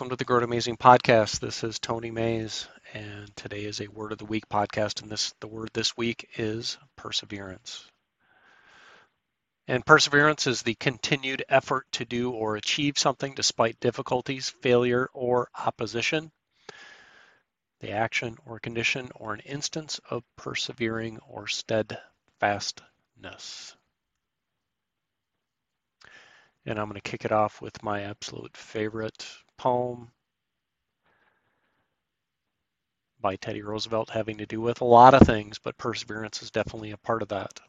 welcome to the Grow Amazing podcast. This is Tony Mays, and today is a Word of the Week podcast. And this the word this week is perseverance. And perseverance is the continued effort to do or achieve something despite difficulties, failure, or opposition. The action or condition or an instance of persevering or steadfastness. And I'm going to kick it off with my absolute favorite poem by Teddy Roosevelt having to do with a lot of things, but perseverance is definitely a part of that.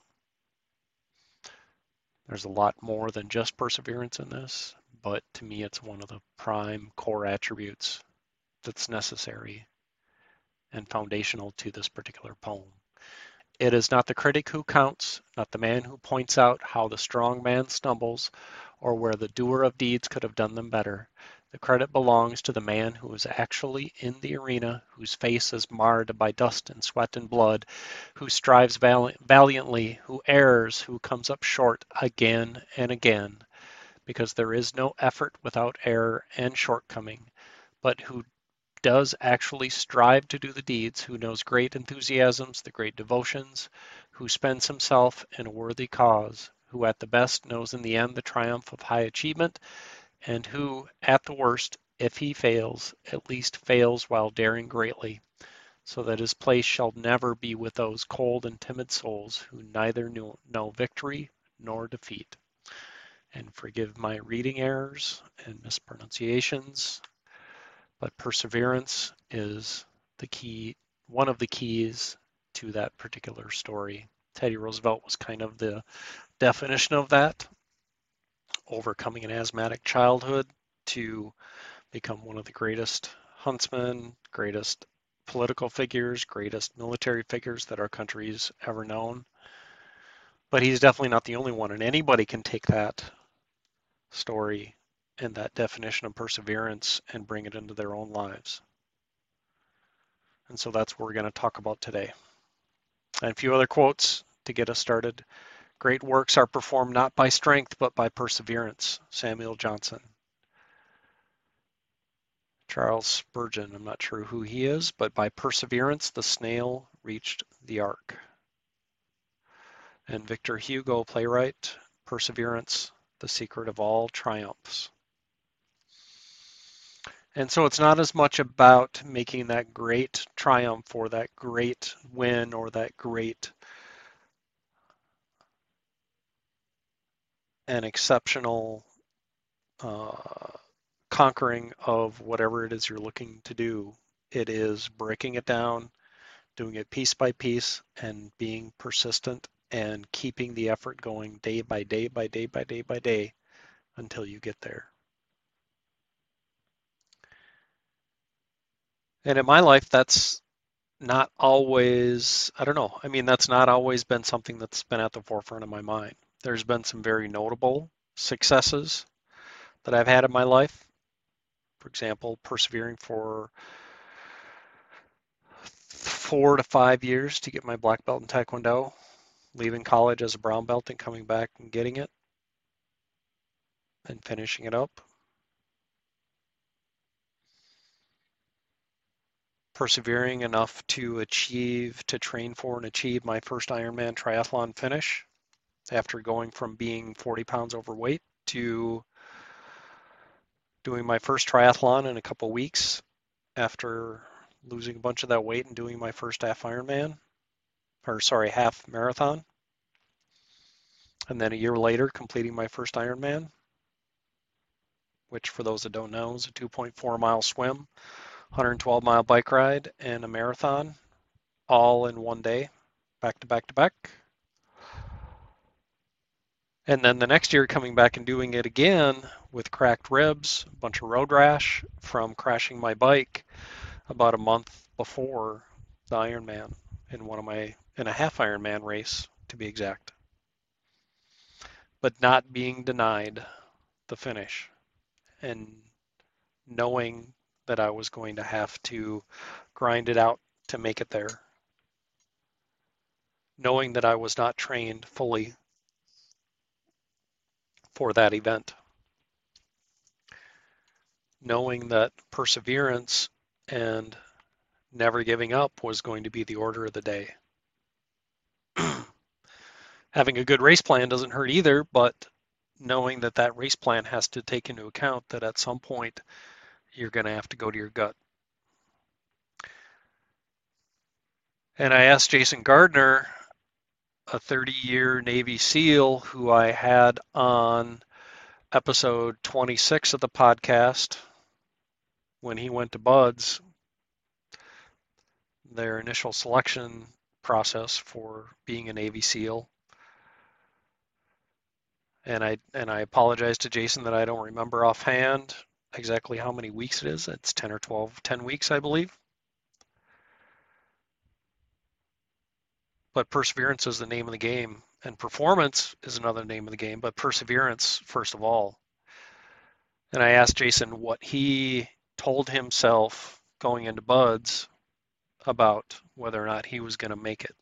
There's a lot more than just perseverance in this, but to me, it's one of the prime core attributes that's necessary and foundational to this particular poem. It is not the critic who counts, not the man who points out how the strong man stumbles or where the doer of deeds could have done them better. The credit belongs to the man who is actually in the arena, whose face is marred by dust and sweat and blood, who strives valiantly, who errs, who comes up short again and again, because there is no effort without error and shortcoming, but who does actually strive to do the deeds, who knows great enthusiasms, the great devotions, who spends himself in a worthy cause, who at the best knows in the end the triumph of high achievement, and who, at the worst, if he fails, at least fails while daring greatly, so that his place shall never be with those cold and timid souls who neither know, know victory nor defeat. And forgive my reading errors and mispronunciations, but perseverance is the key, one of the keys to that particular story. Teddy Roosevelt was kind of the definition of that overcoming an asthmatic childhood to become one of the greatest huntsmen, greatest political figures, greatest military figures that our country's ever known. But he's definitely not the only one, and anybody can take that story and that definition of perseverance and bring it into their own lives. And so that's what we're going to talk about today. And a few other quotes to get us started. Great works are performed not by strength, but by perseverance. Samuel Johnson. Charles Spurgeon, I'm not sure who he is, but by perseverance the snail reached the ark. And Victor Hugo, playwright, Perseverance, the secret of all triumphs. And so it's not as much about making that great triumph or that great win or that great an exceptional uh, conquering of whatever it is you're looking to do. It is breaking it down, doing it piece by piece, and being persistent and keeping the effort going day by day by day by day by day until you get there. And in my life, that's not always, I don't know, I mean, that's not always been something that's been at the forefront of my mind. There's been some very notable successes that I've had in my life. For example, persevering for four to five years to get my black belt in Taekwondo, leaving college as a brown belt and coming back and getting it and finishing it up. Persevering enough to achieve, to train for and achieve my first Ironman triathlon finish after going from being 40 pounds overweight to doing my first triathlon in a couple weeks after losing a bunch of that weight and doing my first half Ironman, or sorry, half marathon. And then a year later, completing my first Ironman, which for those that don't know is a 2.4 mile swim, 112 mile bike ride, and a marathon all in one day, back to back to back. And then the next year coming back and doing it again with cracked ribs, a bunch of road rash from crashing my bike about a month before the Ironman in one of my in a half Ironman race to be exact. But not being denied the finish and knowing that I was going to have to grind it out to make it there. Knowing that I was not trained fully for that event. knowing that perseverance and never giving up was going to be the order of the day. Having a good race plan doesn't hurt either, but knowing that that race plan has to take into account that at some point you're going to have to go to your gut. And I asked Jason Gardner, a 30 year Navy SEAL who I had on episode 26 of the podcast when he went to BUD/S, their initial selection process for being a Navy SEAL. And I and I apologize to Jason that I don't remember offhand exactly how many weeks it is. It's 10 or 12, 10 weeks, I believe. But perseverance is the name of the game, and performance is another name of the game, but perseverance, first of all. And I asked Jason what he told himself going into BUD/S about whether or not he was going to make it.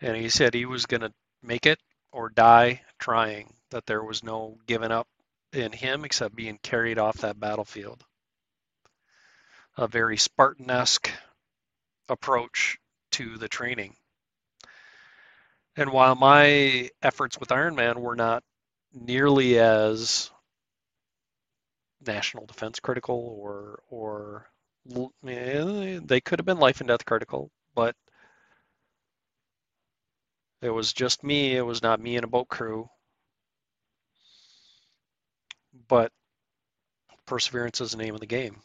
And he said he was going to make it or die trying, that there was no giving up in him except being carried off that battlefield. A very Spartan-esque approach the training. And while my efforts with Ironman were not nearly as national defense critical or or they could have been life and death critical, but it was just me. It was not me and a boat crew. But perseverance is the name of the game.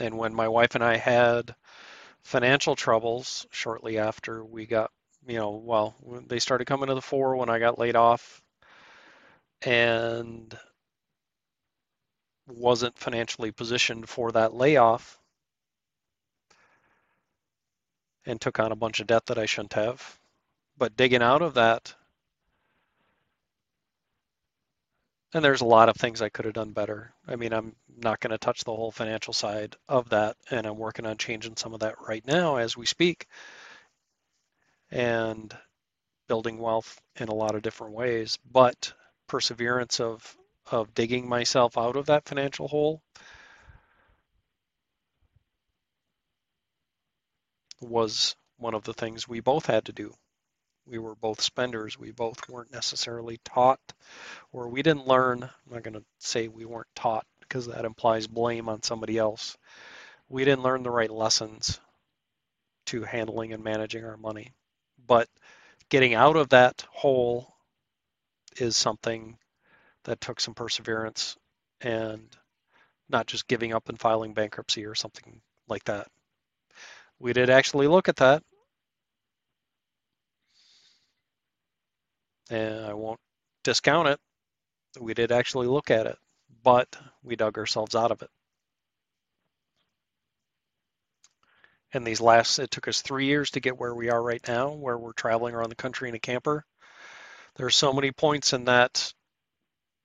And when my wife and I had financial troubles shortly after we got, you know, well, they started coming to the fore when I got laid off and wasn't financially positioned for that layoff and took on a bunch of debt that I shouldn't have. But digging out of that, and there's a lot of things I could have done better. I mean, I'm not going to touch the whole financial side of that, and I'm working on changing some of that right now as we speak, and building wealth in a lot of different ways. But perseverance of of digging myself out of that financial hole was one of the things we both had to do. We were both spenders. We both weren't necessarily taught, or we didn't learn. I'm not going to say we weren't taught because that implies blame on somebody else. We didn't learn the right lessons to handling and managing our money. But getting out of that hole is something that took some perseverance and not just giving up and filing bankruptcy or something like that. We did actually look at that and I won't discount it. We did actually look at it, but we dug ourselves out of it. And these last, it took us three years to get where we are right now, where we're traveling around the country in a camper. There are so many points in that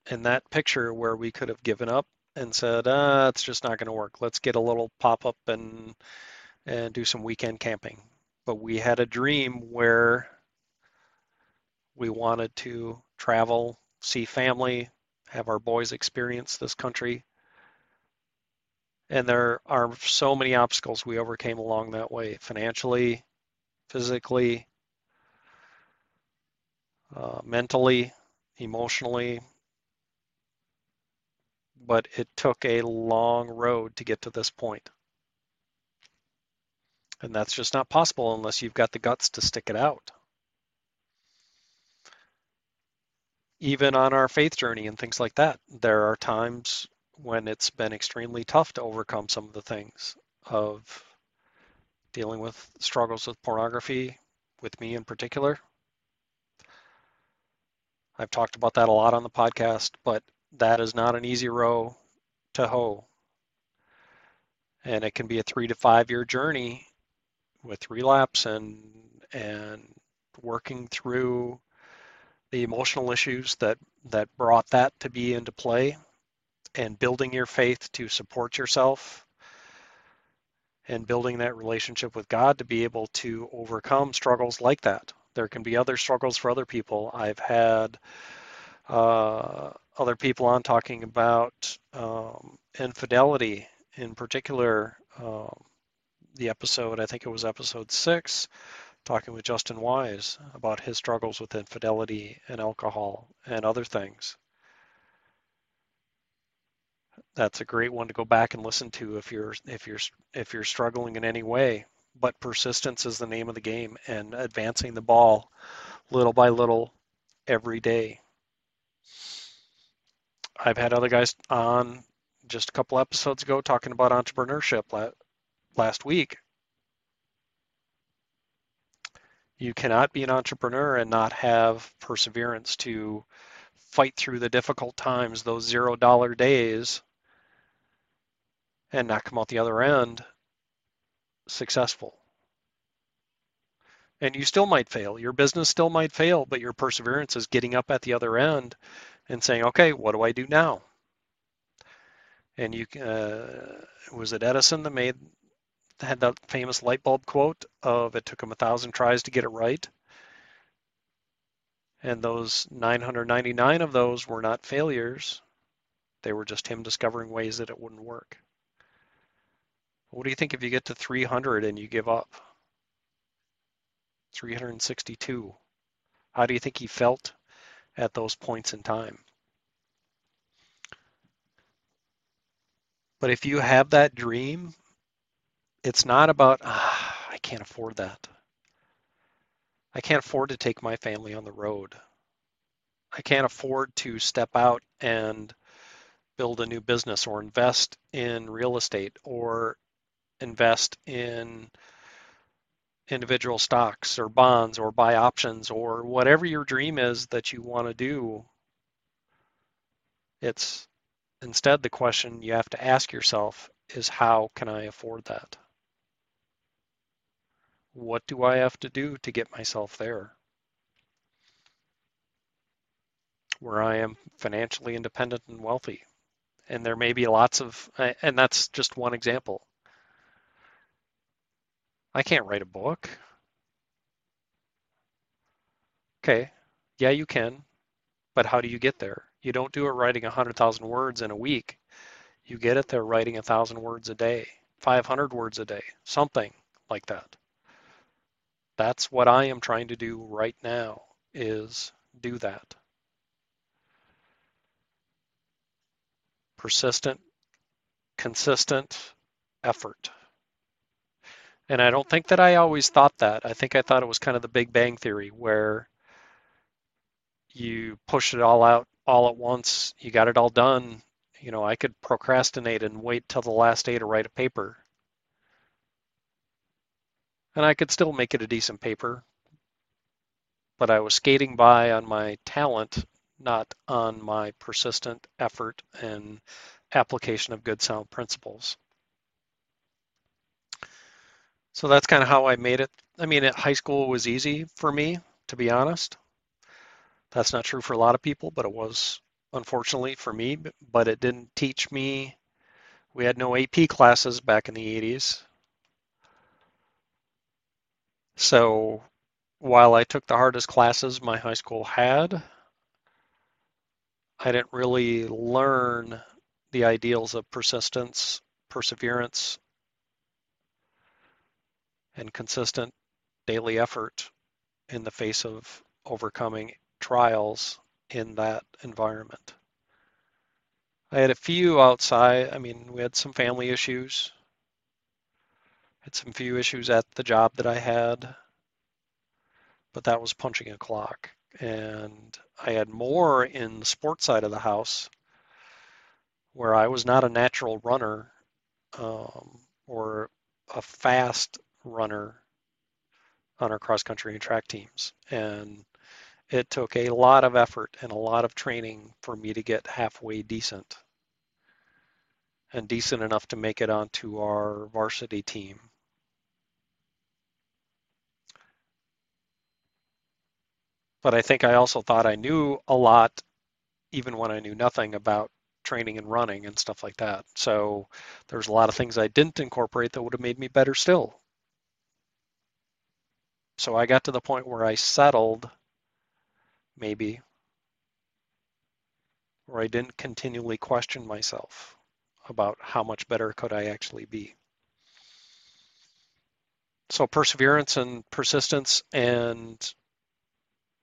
in that picture where we could have given up and said, ah, it's just not going to work. Let's get a little pop up and and do some weekend camping. But we had a dream where we wanted to travel, see family, have our boys experience this country. And there are so many obstacles we overcame along that way financially, physically, uh, mentally, emotionally. But it took a long road to get to this point. And that's just not possible unless you've got the guts to stick it out. Even on our faith journey and things like that, there are times when it's been extremely tough to overcome some of the things of dealing with struggles with pornography, with me in particular. I've talked about that a lot on the podcast, but that is not an easy row to hoe. And it can be a three to five year journey with relapse and and working through the emotional issues that that brought that to be into play and building your faith to support yourself and building that relationship with God to be able to overcome struggles like that. There can be other struggles for other people. I've had uh, other people on talking about um, infidelity in particular. Um, the episode, I think it was episode six, talking with Justin Wise about his struggles with infidelity and alcohol and other things. That's a great one to go back and listen to if you're if you're if you're struggling in any way. But persistence is the name of the game and advancing the ball little by little every day. I've had other guys on just a couple episodes ago talking about entrepreneurship last week You cannot be an entrepreneur and not have perseverance to fight through the difficult times, those zero dollar days, and not come out the other end successful. And you still might fail. Your business still might fail, but your perseverance is getting up at the other end and saying, okay, what do I do now? And you, uh, was it Edison that made had that famous light bulb quote of it took him a thousand tries to get it right. And those 999 of those were not failures. They were just him discovering ways that it wouldn't work. What do you think if you get to 300 and you give up? 362. How do you think he felt at those points in time? But if you have that dream it's not about ah, I can't afford that. I can't afford to take my family on the road. I can't afford to step out and build a new business or invest in real estate or invest in individual stocks or bonds or buy options or whatever your dream is that you want to do. It's instead the question you have to ask yourself is how can I afford that? What do I have to do to get myself there? Where I am financially independent and wealthy. And there may be lots of, and that's just one example. I can't write a book. Okay, yeah, you can, but how do you get there? You don't do it writing 100,000 words in a week. You get it there writing 1,000 words a day, 500 words a day, something like that that's what I am trying to do right now is do that. Persistent, consistent effort. And I don't think that I always thought that. I think I thought it was kind of the Big Bang Theory where you push it all out all at once, you got it all done. You know, I could procrastinate and wait till the last day to write a paper and I could still make it a decent paper, but I was skating by on my talent, not on my persistent effort and application of good sound principles. So that's kind of how I made it. I mean, at high school was easy for me, to be honest. That's not true for a lot of people, but it was unfortunately for me, but it didn't teach me. We had no AP classes back in the 80s. So while I took the hardest classes my high school had, I didn't really learn the ideals of persistence, perseverance, and consistent daily effort in the face of overcoming trials in that environment. I had a few outside, I mean, we had some family issues had some few issues at the job that I had, but that was punching a clock. And I had more in the sports side of the house where I was not a natural runner um, or a fast runner on our cross country and track teams. And it took a lot of effort and a lot of training for me to get halfway decent and decent enough to make it onto our varsity team. But I think I also thought I knew a lot, even when I knew nothing about training and running and stuff like that. So there's a lot of things I didn't incorporate that would have made me better still. So I got to the point where I settled, maybe, where I didn't continually question myself about how much better could I actually be. So perseverance and persistence and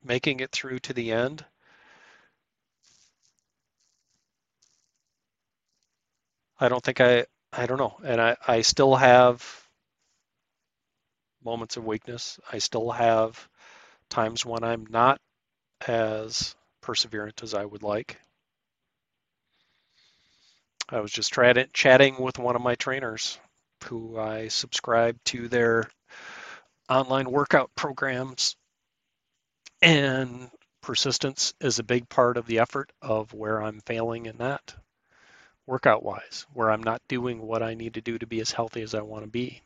making it through to the end. I don't think I, I don't know. And I, I still have moments of weakness. I still have times when I'm not as perseverant as I would like. I was just chatting with one of my trainers who I subscribe to their online workout programs. And persistence is a big part of the effort of where I'm failing in that workout wise, where I'm not doing what I need to do to be as healthy as I want to be.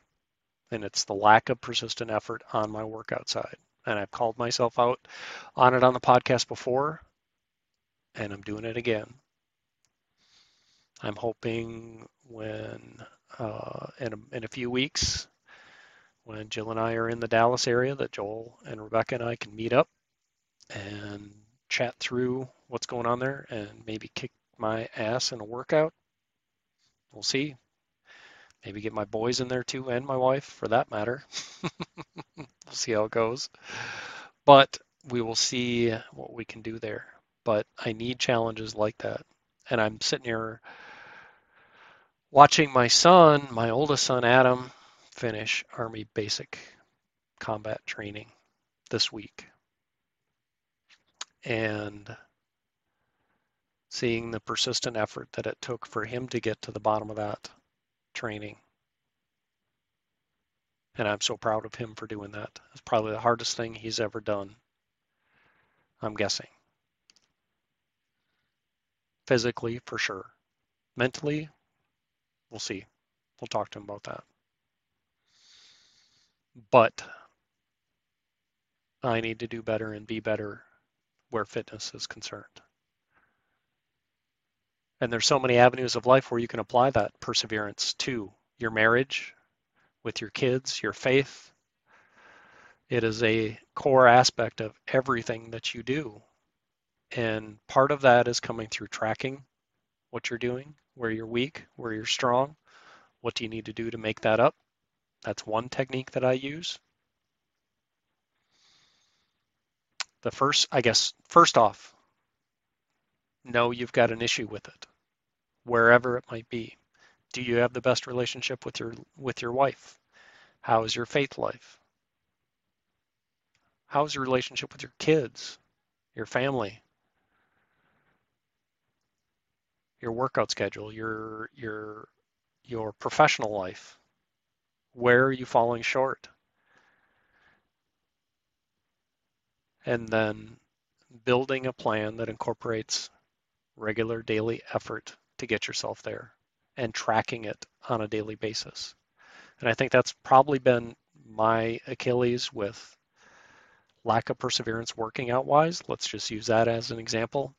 And it's the lack of persistent effort on my workout side. And I've called myself out on it on the podcast before, and I'm doing it again. I'm hoping when uh, in, a, in a few weeks, when Jill and I are in the Dallas area, that Joel and Rebecca and I can meet up and chat through what's going on there and maybe kick my ass in a workout. We'll see. Maybe get my boys in there too and my wife for that matter. we'll see how it goes. But we will see what we can do there. But I need challenges like that. And I'm sitting here watching my son, my oldest son Adam, finish Army basic combat training this week. And seeing the persistent effort that it took for him to get to the bottom of that training. And I'm so proud of him for doing that. It's probably the hardest thing he's ever done, I'm guessing. Physically, for sure. Mentally, we'll see. We'll talk to him about that. But I need to do better and be better where fitness is concerned. And there's so many avenues of life where you can apply that perseverance to your marriage, with your kids, your faith. It is a core aspect of everything that you do. And part of that is coming through tracking what you're doing, where you're weak, where you're strong. What do you need to do to make that up? That's one technique that I use. The first, I guess, first off, know you've got an issue with it, wherever it might be. Do you have the best relationship with your with your wife? How is your faith life? How is your relationship with your kids, your family, your workout schedule, your your your professional life? Where are you falling short? And then building a plan that incorporates regular daily effort to get yourself there and tracking it on a daily basis. And I think that's probably been my Achilles with lack of perseverance working out wise. Let's just use that as an example,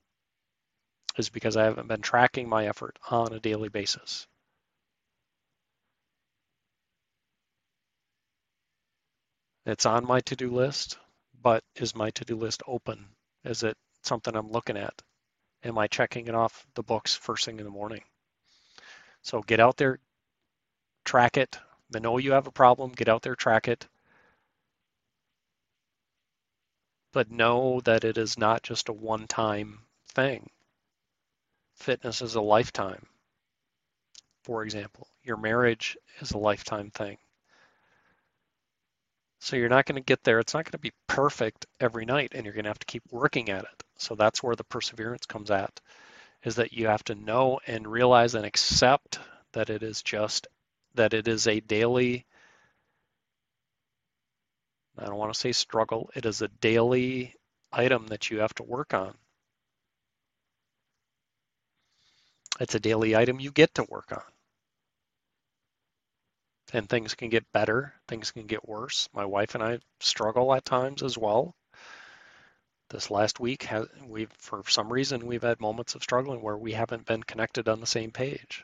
is because I haven't been tracking my effort on a daily basis. It's on my to do list, but is my to do list open? Is it something I'm looking at? Am I checking it off the books first thing in the morning? So get out there, track it. They know you have a problem, get out there, track it. But know that it is not just a one time thing. Fitness is a lifetime. For example, your marriage is a lifetime thing. So you're not going to get there. It's not going to be perfect every night, and you're going to have to keep working at it. So that's where the perseverance comes at is that you have to know and realize and accept that it is just that it is a daily I don't want to say struggle, it is a daily item that you have to work on. It's a daily item you get to work on. And things can get better, things can get worse. My wife and I struggle at times as well this last week has we've for some reason we've had moments of struggling where we haven't been connected on the same page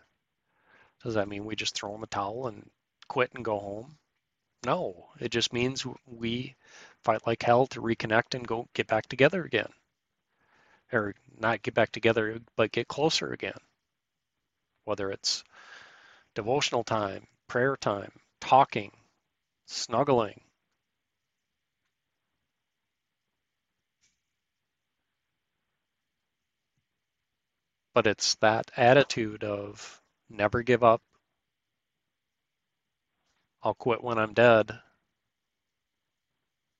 does that mean we just throw in the towel and quit and go home no it just means we fight like hell to reconnect and go get back together again or not get back together, but get closer again. Whether it's devotional time, prayer time, talking, snuggling. But it's that attitude of never give up. I'll quit when I'm dead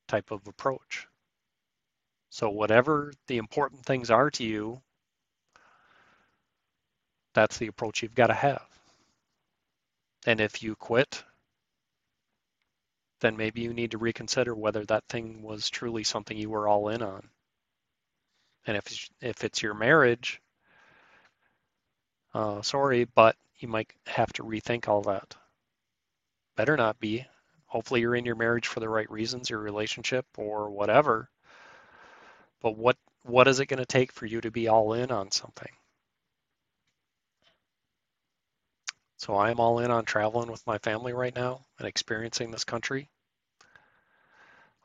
type of approach. So, whatever the important things are to you, that's the approach you've got to have. And if you quit, then maybe you need to reconsider whether that thing was truly something you were all in on. And if if it's your marriage, uh, sorry, but you might have to rethink all that. Better not be. Hopefully, you're in your marriage for the right reasons, your relationship, or whatever. But what what is it going to take for you to be all in on something? So I am all in on traveling with my family right now and experiencing this country.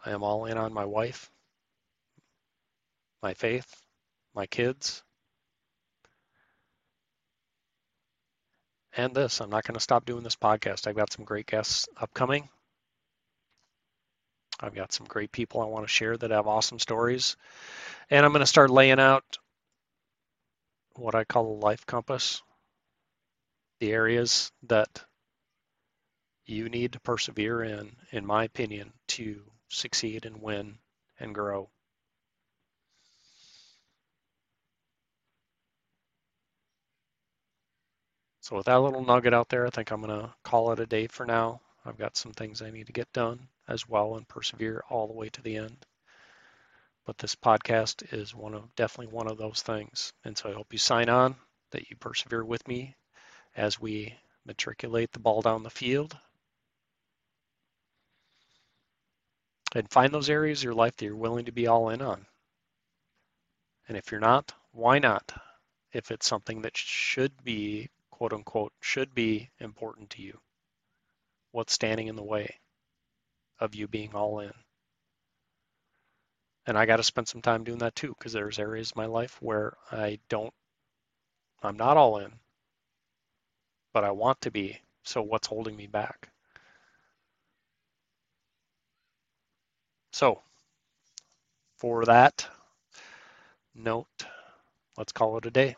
I am all in on my wife, my faith, my kids, and this. I'm not going to stop doing this podcast. I've got some great guests upcoming. I've got some great people I want to share that have awesome stories. And I'm going to start laying out what I call a life compass the areas that you need to persevere in, in my opinion, to succeed and win and grow. So with that little nugget out there, I think I'm going to call it a day for now. I've got some things I need to get done as well and persevere all the way to the end. But this podcast is one of definitely one of those things. And so I hope you sign on, that you persevere with me as we matriculate the ball down the field. And find those areas of your life that you're willing to be all in on. And if you're not, why not? If it's something that should be, quote unquote, should be important to you, what's standing in the way of you being all in? And I got to spend some time doing that too, because there's areas of my life where I don't, I'm not all in but I want to be. So what's holding me back? So for that note, let's call it a day.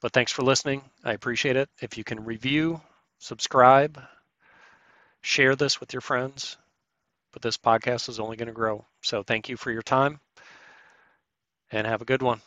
But thanks for listening. I appreciate it. If you can review, subscribe, share this with your friends, but this podcast is only going to grow. So thank you for your time and have a good one.